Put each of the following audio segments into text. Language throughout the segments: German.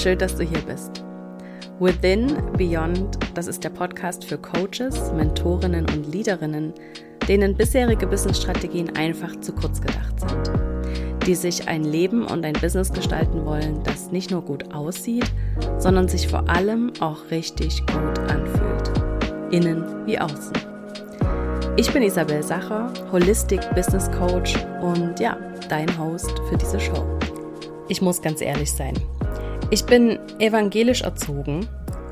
schön, dass du hier bist. Within Beyond, das ist der Podcast für Coaches, Mentorinnen und Leaderinnen, denen bisherige Businessstrategien einfach zu kurz gedacht sind. Die sich ein Leben und ein Business gestalten wollen, das nicht nur gut aussieht, sondern sich vor allem auch richtig gut anfühlt. Innen wie außen. Ich bin Isabel Sacher, Holistic Business Coach und ja, dein Host für diese Show. Ich muss ganz ehrlich sein. Ich bin evangelisch erzogen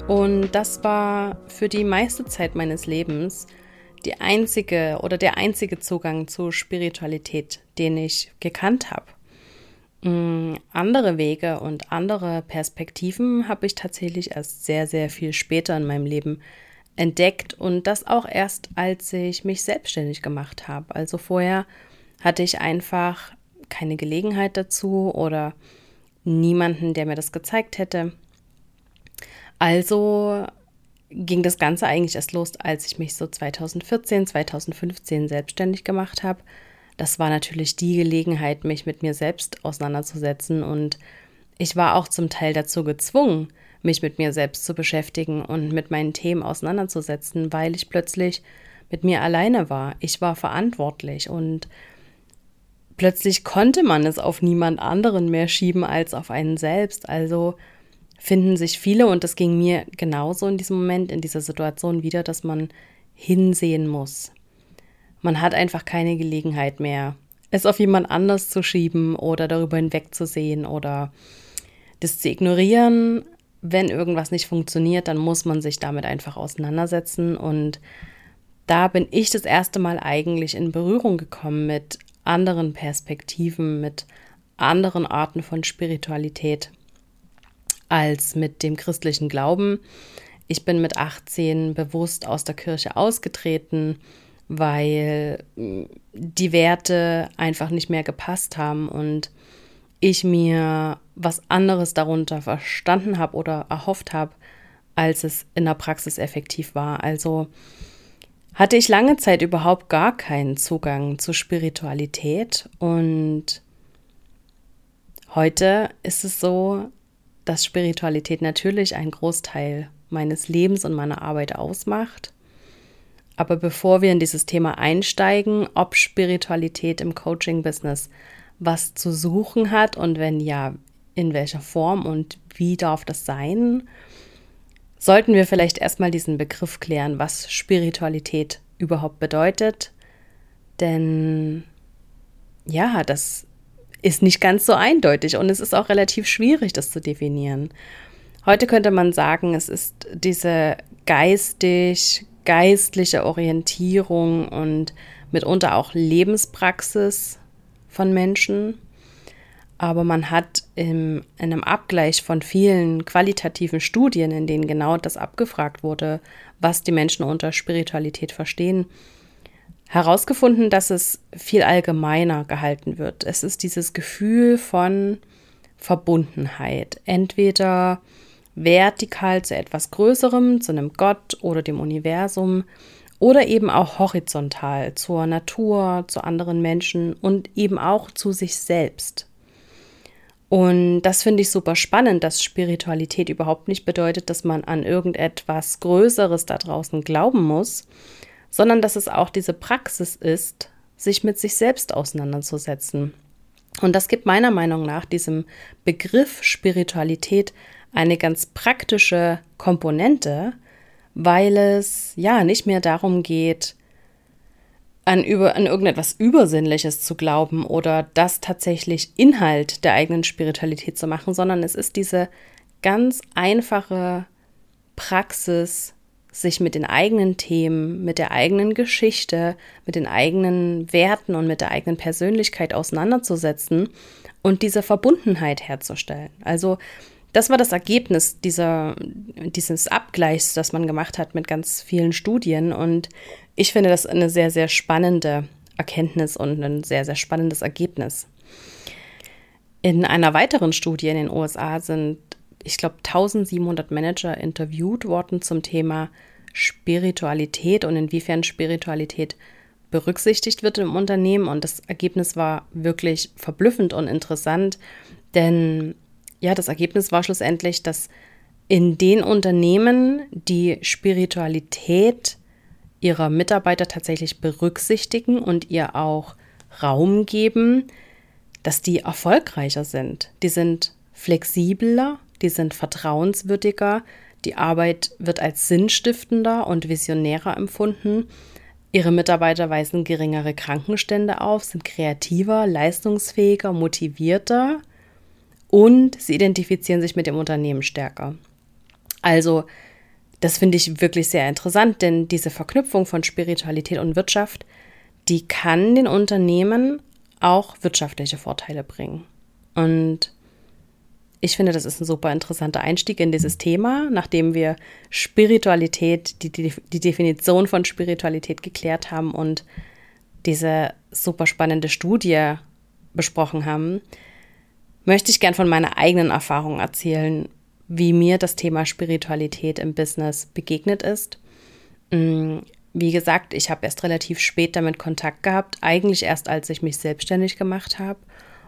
und das war für die meiste Zeit meines Lebens die einzige oder der einzige Zugang zur Spiritualität, den ich gekannt habe. Mm, andere Wege und andere Perspektiven habe ich tatsächlich erst sehr, sehr viel später in meinem Leben entdeckt und das auch erst, als ich mich selbstständig gemacht habe. Also vorher hatte ich einfach keine Gelegenheit dazu oder niemanden, der mir das gezeigt hätte. Also ging das Ganze eigentlich erst los, als ich mich so 2014, 2015 selbstständig gemacht habe. Das war natürlich die Gelegenheit, mich mit mir selbst auseinanderzusetzen und ich war auch zum Teil dazu gezwungen, mich mit mir selbst zu beschäftigen und mit meinen Themen auseinanderzusetzen, weil ich plötzlich mit mir alleine war. Ich war verantwortlich und plötzlich konnte man es auf niemand anderen mehr schieben als auf einen selbst. Also finden sich viele, und das ging mir genauso in diesem Moment, in dieser Situation wieder, dass man hinsehen muss. Man hat einfach keine Gelegenheit mehr, es auf jemand anders zu schieben oder darüber hinwegzusehen oder das zu ignorieren, wenn irgendwas nicht funktioniert, dann muss man sich damit einfach auseinandersetzen. Und da bin ich das erste Mal eigentlich in Berührung gekommen mit anderen Perspektiven, mit anderen Arten von Spiritualität als mit dem christlichen Glauben. Ich bin mit 18 bewusst aus der Kirche ausgetreten, weil die Werte einfach nicht mehr gepasst haben und ich mir was anderes darunter verstanden habe oder erhofft habe, als es in der Praxis effektiv war. Also hatte ich lange Zeit überhaupt gar keinen Zugang zu Spiritualität und heute ist es so, dass Spiritualität natürlich einen Großteil meines Lebens und meiner Arbeit ausmacht. Aber bevor wir in dieses Thema einsteigen, ob Spiritualität im Coaching-Business was zu suchen hat und wenn ja, in welcher Form und wie darf das sein, sollten wir vielleicht erstmal diesen Begriff klären, was Spiritualität überhaupt bedeutet. Denn ja, das ist nicht ganz so eindeutig und es ist auch relativ schwierig, das zu definieren. Heute könnte man sagen, es ist diese geistig, geistliche Orientierung und mitunter auch Lebenspraxis von Menschen. Aber man hat in einem Abgleich von vielen qualitativen Studien, in denen genau das abgefragt wurde, was die Menschen unter Spiritualität verstehen, herausgefunden, dass es viel allgemeiner gehalten wird. Es ist dieses Gefühl von Verbundenheit, entweder vertikal zu etwas Größerem, zu einem Gott oder dem Universum, oder eben auch horizontal zur Natur, zu anderen Menschen und eben auch zu sich selbst. Und das finde ich super spannend, dass Spiritualität überhaupt nicht bedeutet, dass man an irgendetwas Größeres da draußen glauben muss, sondern dass es auch diese Praxis ist, sich mit sich selbst auseinanderzusetzen. Und das gibt meiner Meinung nach diesem Begriff Spiritualität eine ganz praktische Komponente, weil es ja nicht mehr darum geht, an, über, an irgendetwas Übersinnliches zu glauben oder das tatsächlich Inhalt der eigenen Spiritualität zu machen, sondern es ist diese ganz einfache Praxis, sich mit den eigenen Themen, mit der eigenen Geschichte, mit den eigenen Werten und mit der eigenen Persönlichkeit auseinanderzusetzen und diese Verbundenheit herzustellen. Also das war das Ergebnis dieser, dieses Abgleichs, das man gemacht hat mit ganz vielen Studien. Und ich finde das eine sehr, sehr spannende Erkenntnis und ein sehr, sehr spannendes Ergebnis. In einer weiteren Studie in den USA sind, ich glaube, 1700 Manager interviewt worden zum Thema Spiritualität und inwiefern Spiritualität berücksichtigt wird im Unternehmen. Und das Ergebnis war wirklich verblüffend und interessant, denn ja, das Ergebnis war schlussendlich, dass in den Unternehmen die Spiritualität ihrer Mitarbeiter tatsächlich berücksichtigen und ihr auch Raum geben, dass die erfolgreicher sind. Die sind flexibler, die sind vertrauenswürdiger, die Arbeit wird als sinnstiftender und visionärer empfunden. Ihre Mitarbeiter weisen geringere Krankenstände auf, sind kreativer, leistungsfähiger, motivierter und sie identifizieren sich mit dem Unternehmen stärker. Also, das finde ich wirklich sehr interessant, denn diese Verknüpfung von Spiritualität und Wirtschaft, die kann den Unternehmen auch wirtschaftliche Vorteile bringen. Und ich finde, das ist ein super interessanter Einstieg in dieses Thema, nachdem wir Spiritualität, die, die, Definition von Spiritualität geklärt haben und diese super spannende Studie besprochen haben, möchte ich gern von meiner eigenen Erfahrung erzählen, wie mir das Thema Spiritualität im Business begegnet ist. Mm, wie gesagt, ich habe erst relativ spät damit Kontakt gehabt, eigentlich erst als ich mich selbstständig gemacht habe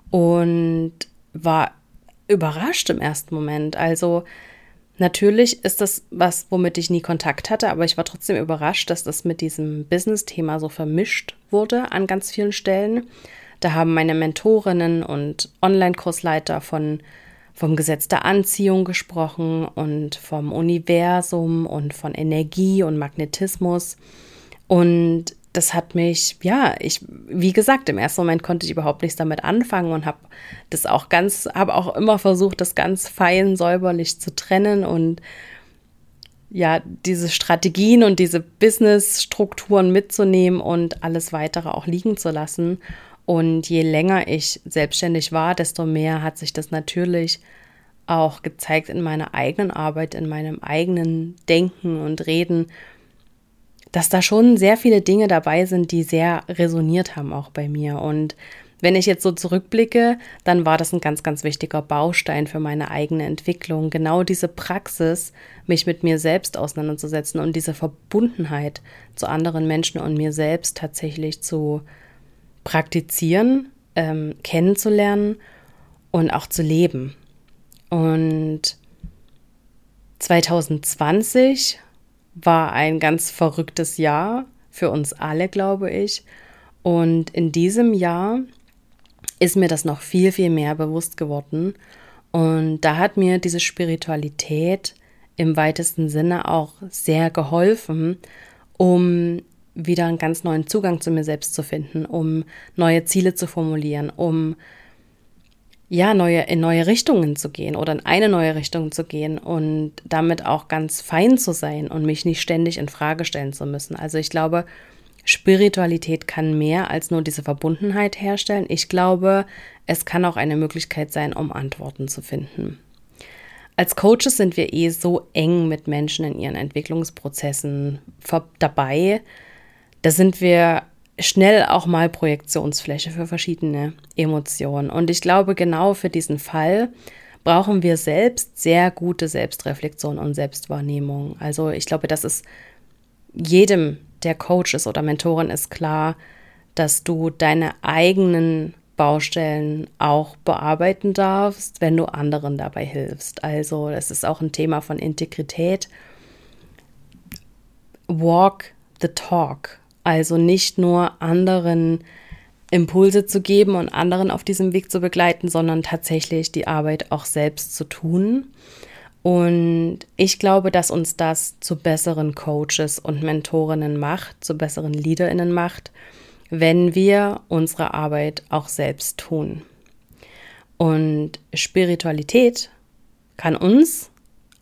und war überrascht im ersten Moment. Also natürlich ist das was, womit ich nie Kontakt hatte, aber ich war trotzdem überrascht, dass das mit diesem Business-Thema so vermischt wurde an ganz vielen Stellen. Da haben meine Mentorinnen und Online-Kursleiter von vom Gesetz der Anziehung gesprochen und vom Universum und von Energie und Magnetismus. Und das hat mich, ja, ich, wie gesagt, im ersten Moment konnte ich überhaupt nichts damit anfangen und habe das auch ganz, habe auch immer versucht, das ganz fein säuberlich zu trennen und ja, diese Strategien und diese Business-Strukturen mitzunehmen und alles weitere auch liegen zu lassen. Und je länger ich selbstständig war, desto mehr hat sich das natürlich auch gezeigt in meiner eigenen Arbeit, in meinem eigenen Denken und Reden dass da schon sehr viele Dinge dabei sind, die sehr resoniert haben auch bei mir. Und wenn ich jetzt so zurückblicke, dann war das ein ganz, ganz wichtiger Baustein für meine eigene Entwicklung. Genau diese Praxis, mich mit mir selbst auseinanderzusetzen und diese Verbundenheit zu anderen Menschen und mir selbst tatsächlich zu praktizieren, ähm, kennenzulernen und auch zu leben. Und 2020 war ein ganz verrücktes Jahr für uns alle, glaube ich. Und in diesem Jahr ist mir das noch viel, viel mehr bewusst geworden. Und da hat mir diese Spiritualität im weitesten Sinne auch sehr geholfen, um wieder einen ganz neuen Zugang zu mir selbst zu finden, um neue Ziele zu formulieren, um ja, neue, in neue Richtungen zu gehen oder in eine neue Richtung zu gehen und damit auch ganz fein zu sein und mich nicht ständig in Frage stellen zu müssen. Also ich glaube, Spiritualität kann mehr als nur diese Verbundenheit herstellen. Ich glaube, es kann auch eine Möglichkeit sein, um Antworten zu finden. Als Coaches sind wir eh so eng mit Menschen in ihren Entwicklungsprozessen dabei. Da sind wir schnell auch mal Projektionsfläche für verschiedene Emotionen. Und ich glaube, genau für diesen Fall brauchen wir selbst sehr gute Selbstreflexion und Selbstwahrnehmung. Also ich glaube, das ist jedem, der Coach ist oder Mentorin, ist klar, dass du deine eigenen Baustellen auch bearbeiten darfst, wenn du anderen dabei hilfst. Also es ist auch ein Thema von Integrität. Walk the talk. Also nicht nur anderen Impulse zu geben und anderen auf diesem Weg zu begleiten, sondern tatsächlich die Arbeit auch selbst zu tun. Und ich glaube, dass uns das zu besseren Coaches und Mentorinnen macht, zu besseren Leaderinnen macht, wenn wir unsere Arbeit auch selbst tun. Und Spiritualität kann uns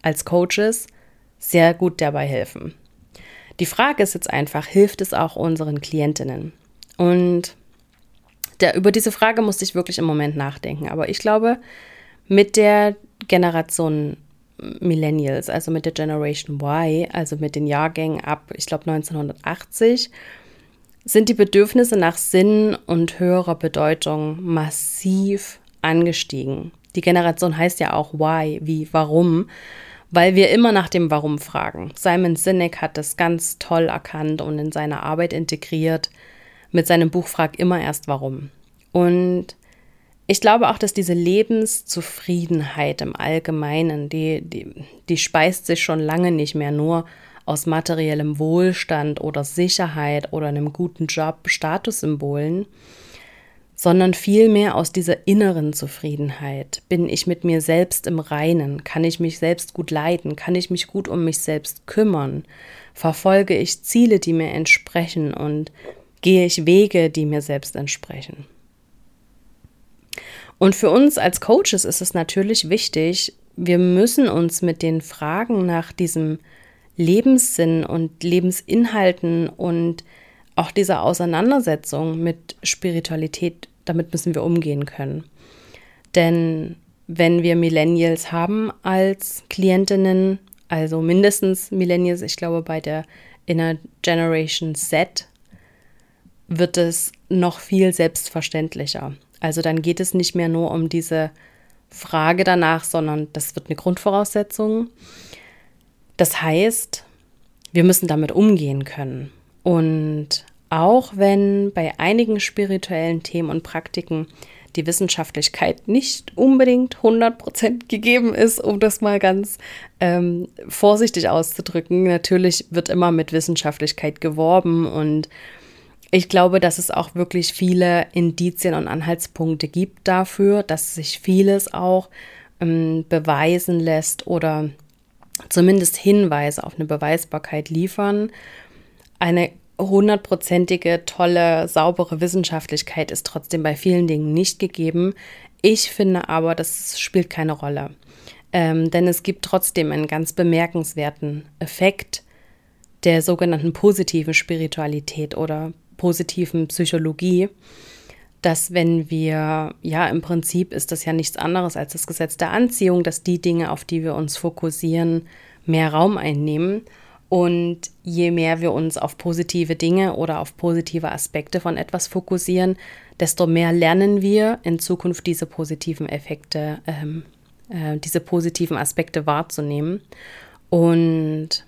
als Coaches sehr gut dabei helfen. Die Frage ist jetzt einfach, hilft es auch unseren Klientinnen? Und der, über diese Frage musste ich wirklich im Moment nachdenken. Aber ich glaube, mit der Generation Millennials, also mit der Generation Y, also mit den Jahrgängen ab, ich glaube 1980, sind die Bedürfnisse nach Sinn und höherer Bedeutung massiv angestiegen. Die Generation heißt ja auch Why, wie warum weil wir immer nach dem Warum fragen. Simon Sinek hat das ganz toll erkannt und in seine Arbeit integriert. Mit seinem Buch Frag immer erst Warum. Und Ich glaube auch, dass diese Lebenszufriedenheit im Allgemeinen, die, die, die speist sich schon lange nicht mehr nur aus materiellem Wohlstand oder Sicherheit oder einem guten Job, Statussymbolen, sondern vielmehr aus dieser inneren Zufriedenheit. Bin ich mit mir selbst im Reinen? Kann ich mich selbst gut leiten? Kann ich mich gut um mich selbst kümmern? Verfolge ich Ziele, die mir entsprechen und gehe ich Wege, die mir selbst entsprechen? Und für uns als Coaches ist es natürlich wichtig, wir müssen uns mit den Fragen nach diesem Lebenssinn und Lebensinhalten und auch dieser Auseinandersetzung mit Spiritualität, damit müssen wir umgehen können. Denn wenn wir Millennials haben als Klientinnen, also mindestens Millennials, ich glaube bei der Inner Generation Z, wird es noch viel selbstverständlicher. Also dann geht es nicht mehr nur um diese Frage danach, sondern das wird eine Grundvoraussetzung. Das heißt, wir müssen damit umgehen können. Und auch wenn bei einigen spirituellen Themen und Praktiken die Wissenschaftlichkeit nicht unbedingt 100% gegeben ist, um das mal ganz ähm, vorsichtig auszudrücken. Natürlich wird immer mit Wissenschaftlichkeit geworben und ich glaube, dass es auch wirklich viele Indizien und Anhaltspunkte gibt dafür, dass sich vieles auch ähm, beweisen lässt oder zumindest Hinweise auf eine Beweisbarkeit liefern. Eine hundertprozentige, tolle, saubere Wissenschaftlichkeit ist trotzdem bei vielen Dingen nicht gegeben. Ich finde aber, das spielt keine Rolle. Ähm, denn es gibt trotzdem einen ganz bemerkenswerten Effekt der sogenannten positiven Spiritualität oder positiven Psychologie, dass wenn wir, ja, im Prinzip ist das ja nichts anderes als das Gesetz der Anziehung, dass die Dinge, auf die wir uns fokussieren, mehr Raum einnehmen. Und je mehr wir uns auf positive Dinge oder auf positive Aspekte von etwas fokussieren, desto mehr lernen wir in Zukunft diese positiven Effekte, ähm, äh, diese positiven Aspekte wahrzunehmen. Und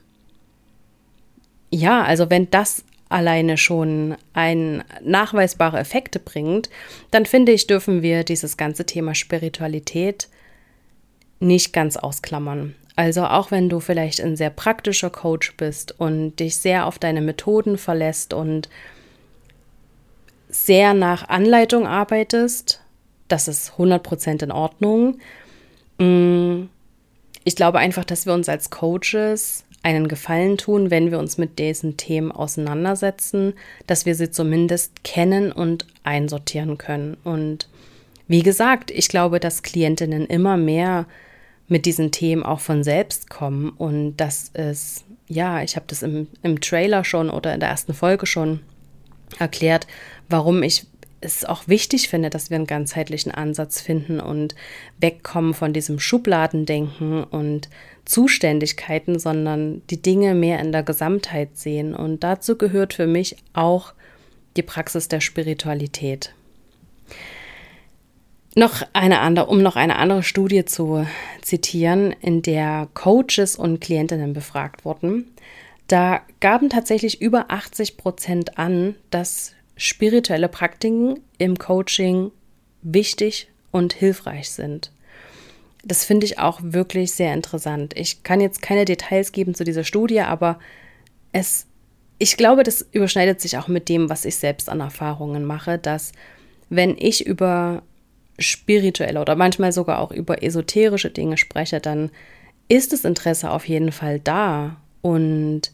ja, also wenn das alleine schon ein nachweisbare Effekte bringt, dann finde ich, dürfen wir dieses ganze Thema Spiritualität nicht ganz ausklammern. Also auch wenn du vielleicht ein sehr praktischer Coach bist und dich sehr auf deine Methoden verlässt und sehr nach Anleitung arbeitest, das ist 100% in Ordnung. Mm, ich glaube einfach, dass wir uns als Coaches einen Gefallen tun, wenn wir uns mit diesen Themen auseinandersetzen, dass wir sie zumindest kennen und einsortieren können. Und wie gesagt, ich glaube, dass Klientinnen immer mehr mit diesen Themen auch von selbst kommen und dass es, ja, ich habe das im, im Trailer schon oder in der ersten Folge schon erklärt, warum ich es auch wichtig finde, dass wir einen ganzheitlichen Ansatz finden und wegkommen von diesem Schubladendenken und Zuständigkeiten, sondern die Dinge mehr in der Gesamtheit sehen. Und dazu gehört für mich auch die Praxis der Spiritualität. Noch eine andere, um noch eine andere Studie zu zitieren, in der Coaches und Klientinnen befragt wurden, da gaben tatsächlich über 80 Prozent an, dass spirituelle Praktiken im Coaching wichtig und hilfreich sind. Das finde ich auch wirklich sehr interessant. Ich kann jetzt keine Details geben zu dieser Studie, aber es, ich glaube, das überschneidet sich auch mit dem, was ich selbst an Erfahrungen mache, dass wenn ich über spirituelle oder manchmal sogar auch über esoterische Dinge spreche, dann ist das Interesse auf jeden Fall da. Und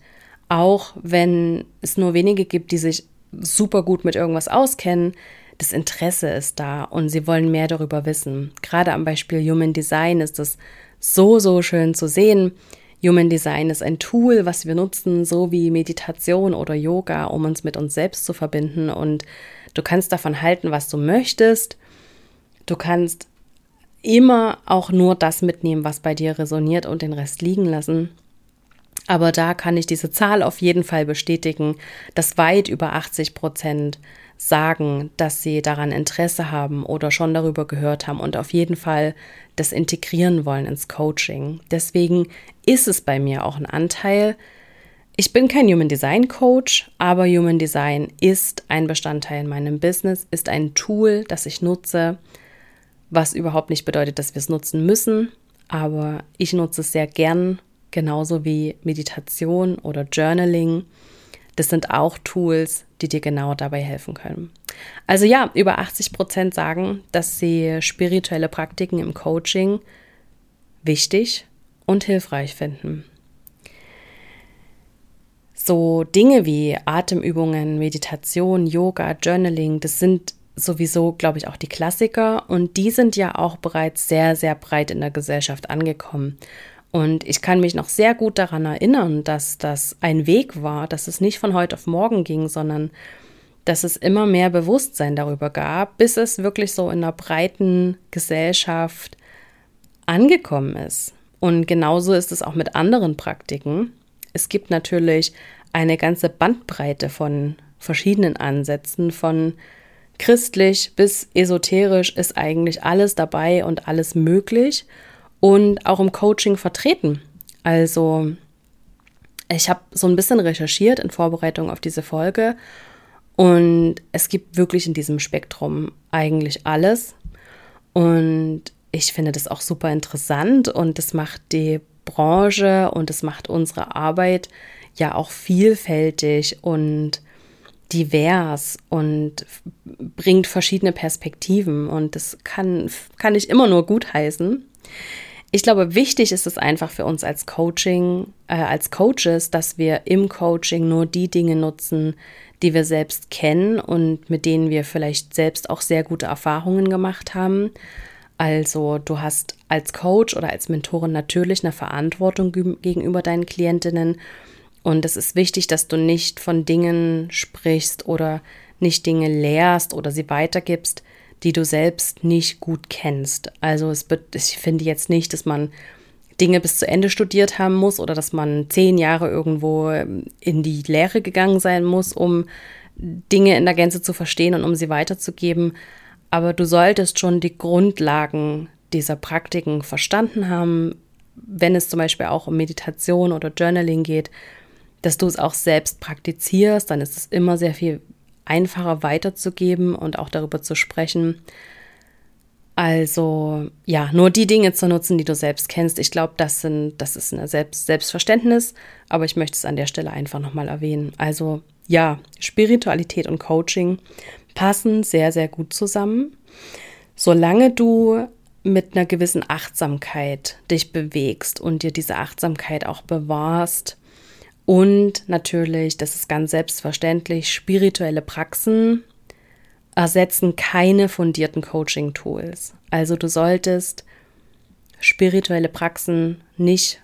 auch wenn es nur wenige gibt, die sich super gut mit irgendwas auskennen, das Interesse ist da und sie wollen mehr darüber wissen. Gerade am Beispiel Human Design ist es so, so schön zu sehen. Human Design ist ein Tool, was wir nutzen, so wie Meditation oder Yoga, um uns mit uns selbst zu verbinden. Und du kannst davon halten, was du möchtest. Du kannst immer auch nur das mitnehmen, was bei dir resoniert und den Rest liegen lassen. Aber da kann ich diese Zahl auf jeden Fall bestätigen, dass weit über 80 Prozent sagen, dass sie daran Interesse haben oder schon darüber gehört haben und auf jeden Fall das integrieren wollen ins Coaching. Deswegen ist es bei mir auch ein Anteil. Ich bin kein Human Design Coach, aber Human Design ist ein Bestandteil in meinem Business, ist ein Tool, das ich nutze, was überhaupt nicht bedeutet, dass wir es nutzen müssen, aber ich nutze es sehr gern, genauso wie Meditation oder Journaling. Das sind auch Tools, die dir genau dabei helfen können. Also ja, über 80 Prozent sagen, dass sie spirituelle Praktiken im Coaching wichtig und hilfreich finden. So Dinge wie Atemübungen, Meditation, Yoga, Journaling, das sind sowieso, glaube ich, auch die Klassiker und die sind ja auch bereits sehr, sehr breit in der Gesellschaft angekommen. Und ich kann mich noch sehr gut daran erinnern, dass das ein Weg war, dass es nicht von heute auf morgen ging, sondern dass es immer mehr Bewusstsein darüber gab, bis es wirklich so in einer breiten Gesellschaft angekommen ist. Und genauso ist es auch mit anderen Praktiken. Es gibt natürlich eine ganze Bandbreite von verschiedenen Ansätzen, von christlich bis esoterisch ist eigentlich alles dabei und alles möglich und auch im Coaching vertreten. Also ich habe so ein bisschen recherchiert in Vorbereitung auf diese Folge und es gibt wirklich in diesem Spektrum eigentlich alles. Und ich finde das auch super interessant und das macht die Branche und es macht unsere Arbeit ja auch vielfältig und divers und bringt verschiedene Perspektiven und das kann, kann ich immer nur gut heißen. Ich glaube, wichtig ist es einfach für uns als Coaching, äh, als Coaches, dass wir im Coaching nur die Dinge nutzen, die wir selbst kennen und mit denen wir vielleicht selbst auch sehr gute Erfahrungen gemacht haben. Also du hast als Coach oder als Mentorin natürlich eine Verantwortung gegenüber deinen Klientinnen und es ist wichtig, dass du nicht von Dingen sprichst oder nicht Dinge lehrst oder sie weitergibst, die du selbst nicht gut kennst. Also es wird, ich finde jetzt nicht, dass man Dinge bis zu Ende studiert haben muss oder dass man zehn Jahre irgendwo in die Lehre gegangen sein muss, um Dinge in der Gänze zu verstehen und um sie weiterzugeben. Aber du solltest schon die Grundlagen dieser Praktiken verstanden haben, wenn es zum Beispiel auch um Meditation oder Journaling geht, dass du es auch selbst praktizierst, dann ist es immer sehr viel einfacher weiterzugeben und auch darüber zu sprechen. Also ja, nur die Dinge zu nutzen, die du selbst kennst. Ich glaube, das das ist ein Selbst Selbstverständnis, aber ich möchte es an der Stelle einfach nochmal erwähnen. Also ja, Spiritualität und Coaching passen sehr, sehr gut zusammen. Solange du mit einer gewissen Achtsamkeit dich bewegst und dir diese Achtsamkeit auch bewahrst, und natürlich, das ist ganz selbstverständlich, spirituelle Praxen ersetzen keine fundierten Coaching-Tools. Also du solltest spirituelle Praxen nicht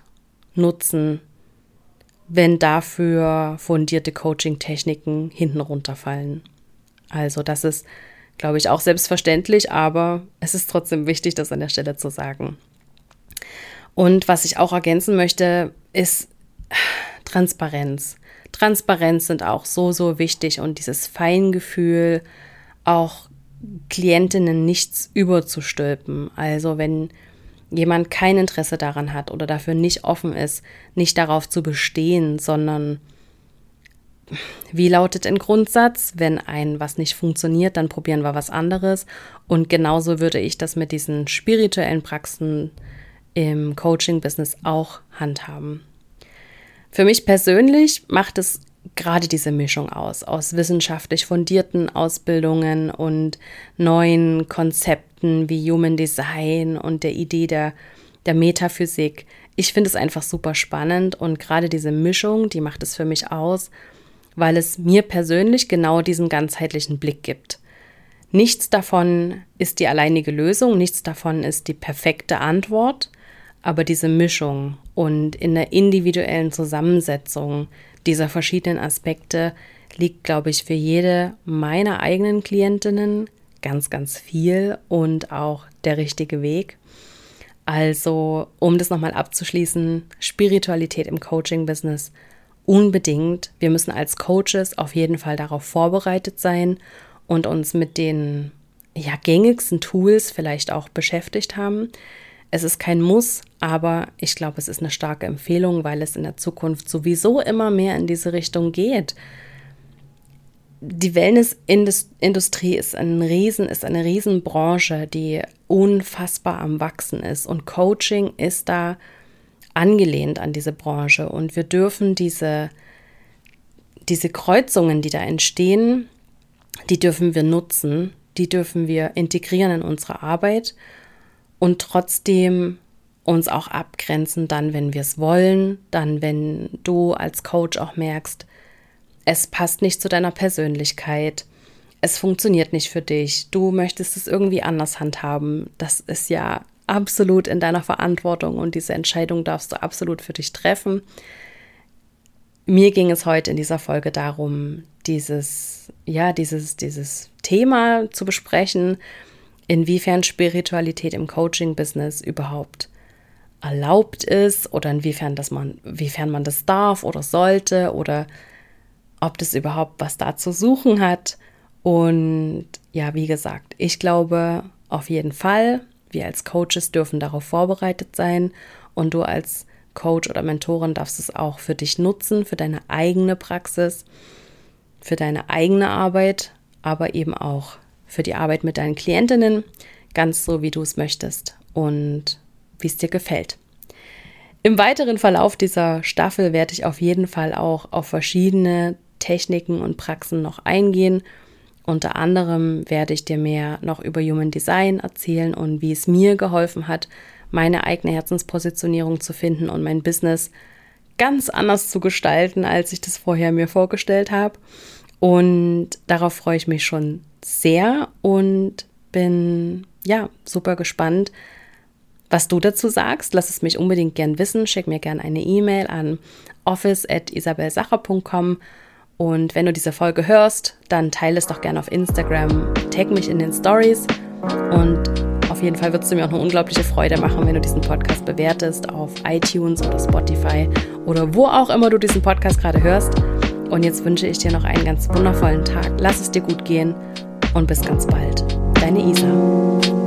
nutzen, wenn dafür fundierte Coaching-Techniken hinten runterfallen. Also das ist, glaube ich, auch selbstverständlich, aber es ist trotzdem wichtig, das an der Stelle zu sagen. Und was ich auch ergänzen möchte, ist, Transparenz. Transparenz sind auch so, so wichtig und dieses Feingefühl, auch Klientinnen nichts überzustülpen. Also wenn jemand kein Interesse daran hat oder dafür nicht offen ist, nicht darauf zu bestehen, sondern wie lautet ein Grundsatz? Wenn ein was nicht funktioniert, dann probieren wir was anderes. Und genauso würde ich das mit diesen spirituellen Praxen im Coaching-Business auch handhaben. Für mich persönlich macht es gerade diese Mischung aus, aus wissenschaftlich fundierten Ausbildungen und neuen Konzepten wie Human Design und der Idee der, der Metaphysik. Ich finde es einfach super spannend und gerade diese Mischung, die macht es für mich aus, weil es mir persönlich genau diesen ganzheitlichen Blick gibt. Nichts davon ist die alleinige Lösung, nichts davon ist die perfekte Antwort, aber diese Mischung und in der individuellen Zusammensetzung dieser verschiedenen Aspekte liegt, glaube ich, für jede meiner eigenen Klientinnen ganz, ganz viel und auch der richtige Weg. Also, um das nochmal abzuschließen, Spiritualität im Coaching-Business unbedingt. Wir müssen als Coaches auf jeden Fall darauf vorbereitet sein und uns mit den ja, gängigsten Tools vielleicht auch beschäftigt haben. Es ist kein Muss, aber ich glaube, es ist eine starke Empfehlung, weil es in der Zukunft sowieso immer mehr in diese Richtung geht. die Wellnessindustrie ist ein Riesen, ist eine Riesenbranche, die unfassbar am Wachsen ist. Und Coaching ist da angelehnt an diese Branche. Und wir dürfen diese, diese Kreuzungen, die da entstehen, die dürfen wir nutzen, die dürfen wir integrieren in unsere Arbeit und trotzdem uns auch abgrenzen, dann, wenn wir es wollen, dann, wenn du als Coach auch merkst, es passt nicht zu deiner Persönlichkeit, es funktioniert nicht für dich, du möchtest es irgendwie anders handhaben. Das ist ja absolut in deiner Verantwortung und diese Entscheidung darfst du absolut für dich treffen. Mir ging es heute in dieser Folge darum, dieses, ja, dieses, dieses Thema zu besprechen, inwiefern Spiritualität im Coaching-Business überhaupt erlaubt ist oder inwiefern das man, inwiefern man das darf oder sollte oder ob das überhaupt was da zu suchen hat. Und ja, wie gesagt, ich glaube auf jeden Fall, wir als Coaches dürfen darauf vorbereitet sein und du als Coach oder Mentorin darfst es auch für dich nutzen, für deine eigene Praxis, für deine eigene Arbeit, aber eben auch für die Arbeit mit deinen Klientinnen, ganz so wie du es möchtest und wie es dir gefällt. Im weiteren Verlauf dieser Staffel werde ich auf jeden Fall auch auf verschiedene Techniken und Praxen noch eingehen. Unter anderem werde ich dir mehr noch über Human Design erzählen und wie es mir geholfen hat, meine eigene Herzenspositionierung zu finden und mein Business ganz anders zu gestalten, als ich das vorher mir vorgestellt habe. Und darauf freue ich mich schon sehr und bin ja super gespannt, was du dazu sagst. Lass es mich unbedingt gern wissen. Schick mir gern eine E-Mail an office.isabelsacher.com und wenn du diese Folge hörst, dann teile es doch gerne auf Instagram, tag mich in den Stories und auf jeden Fall würdest du mir auch eine unglaubliche Freude machen, wenn du diesen Podcast bewertest auf iTunes oder Spotify oder wo auch immer du diesen Podcast gerade hörst. Und jetzt wünsche ich dir noch einen ganz wundervollen Tag. Lass es dir gut gehen und bis ganz bald. Deine Isa.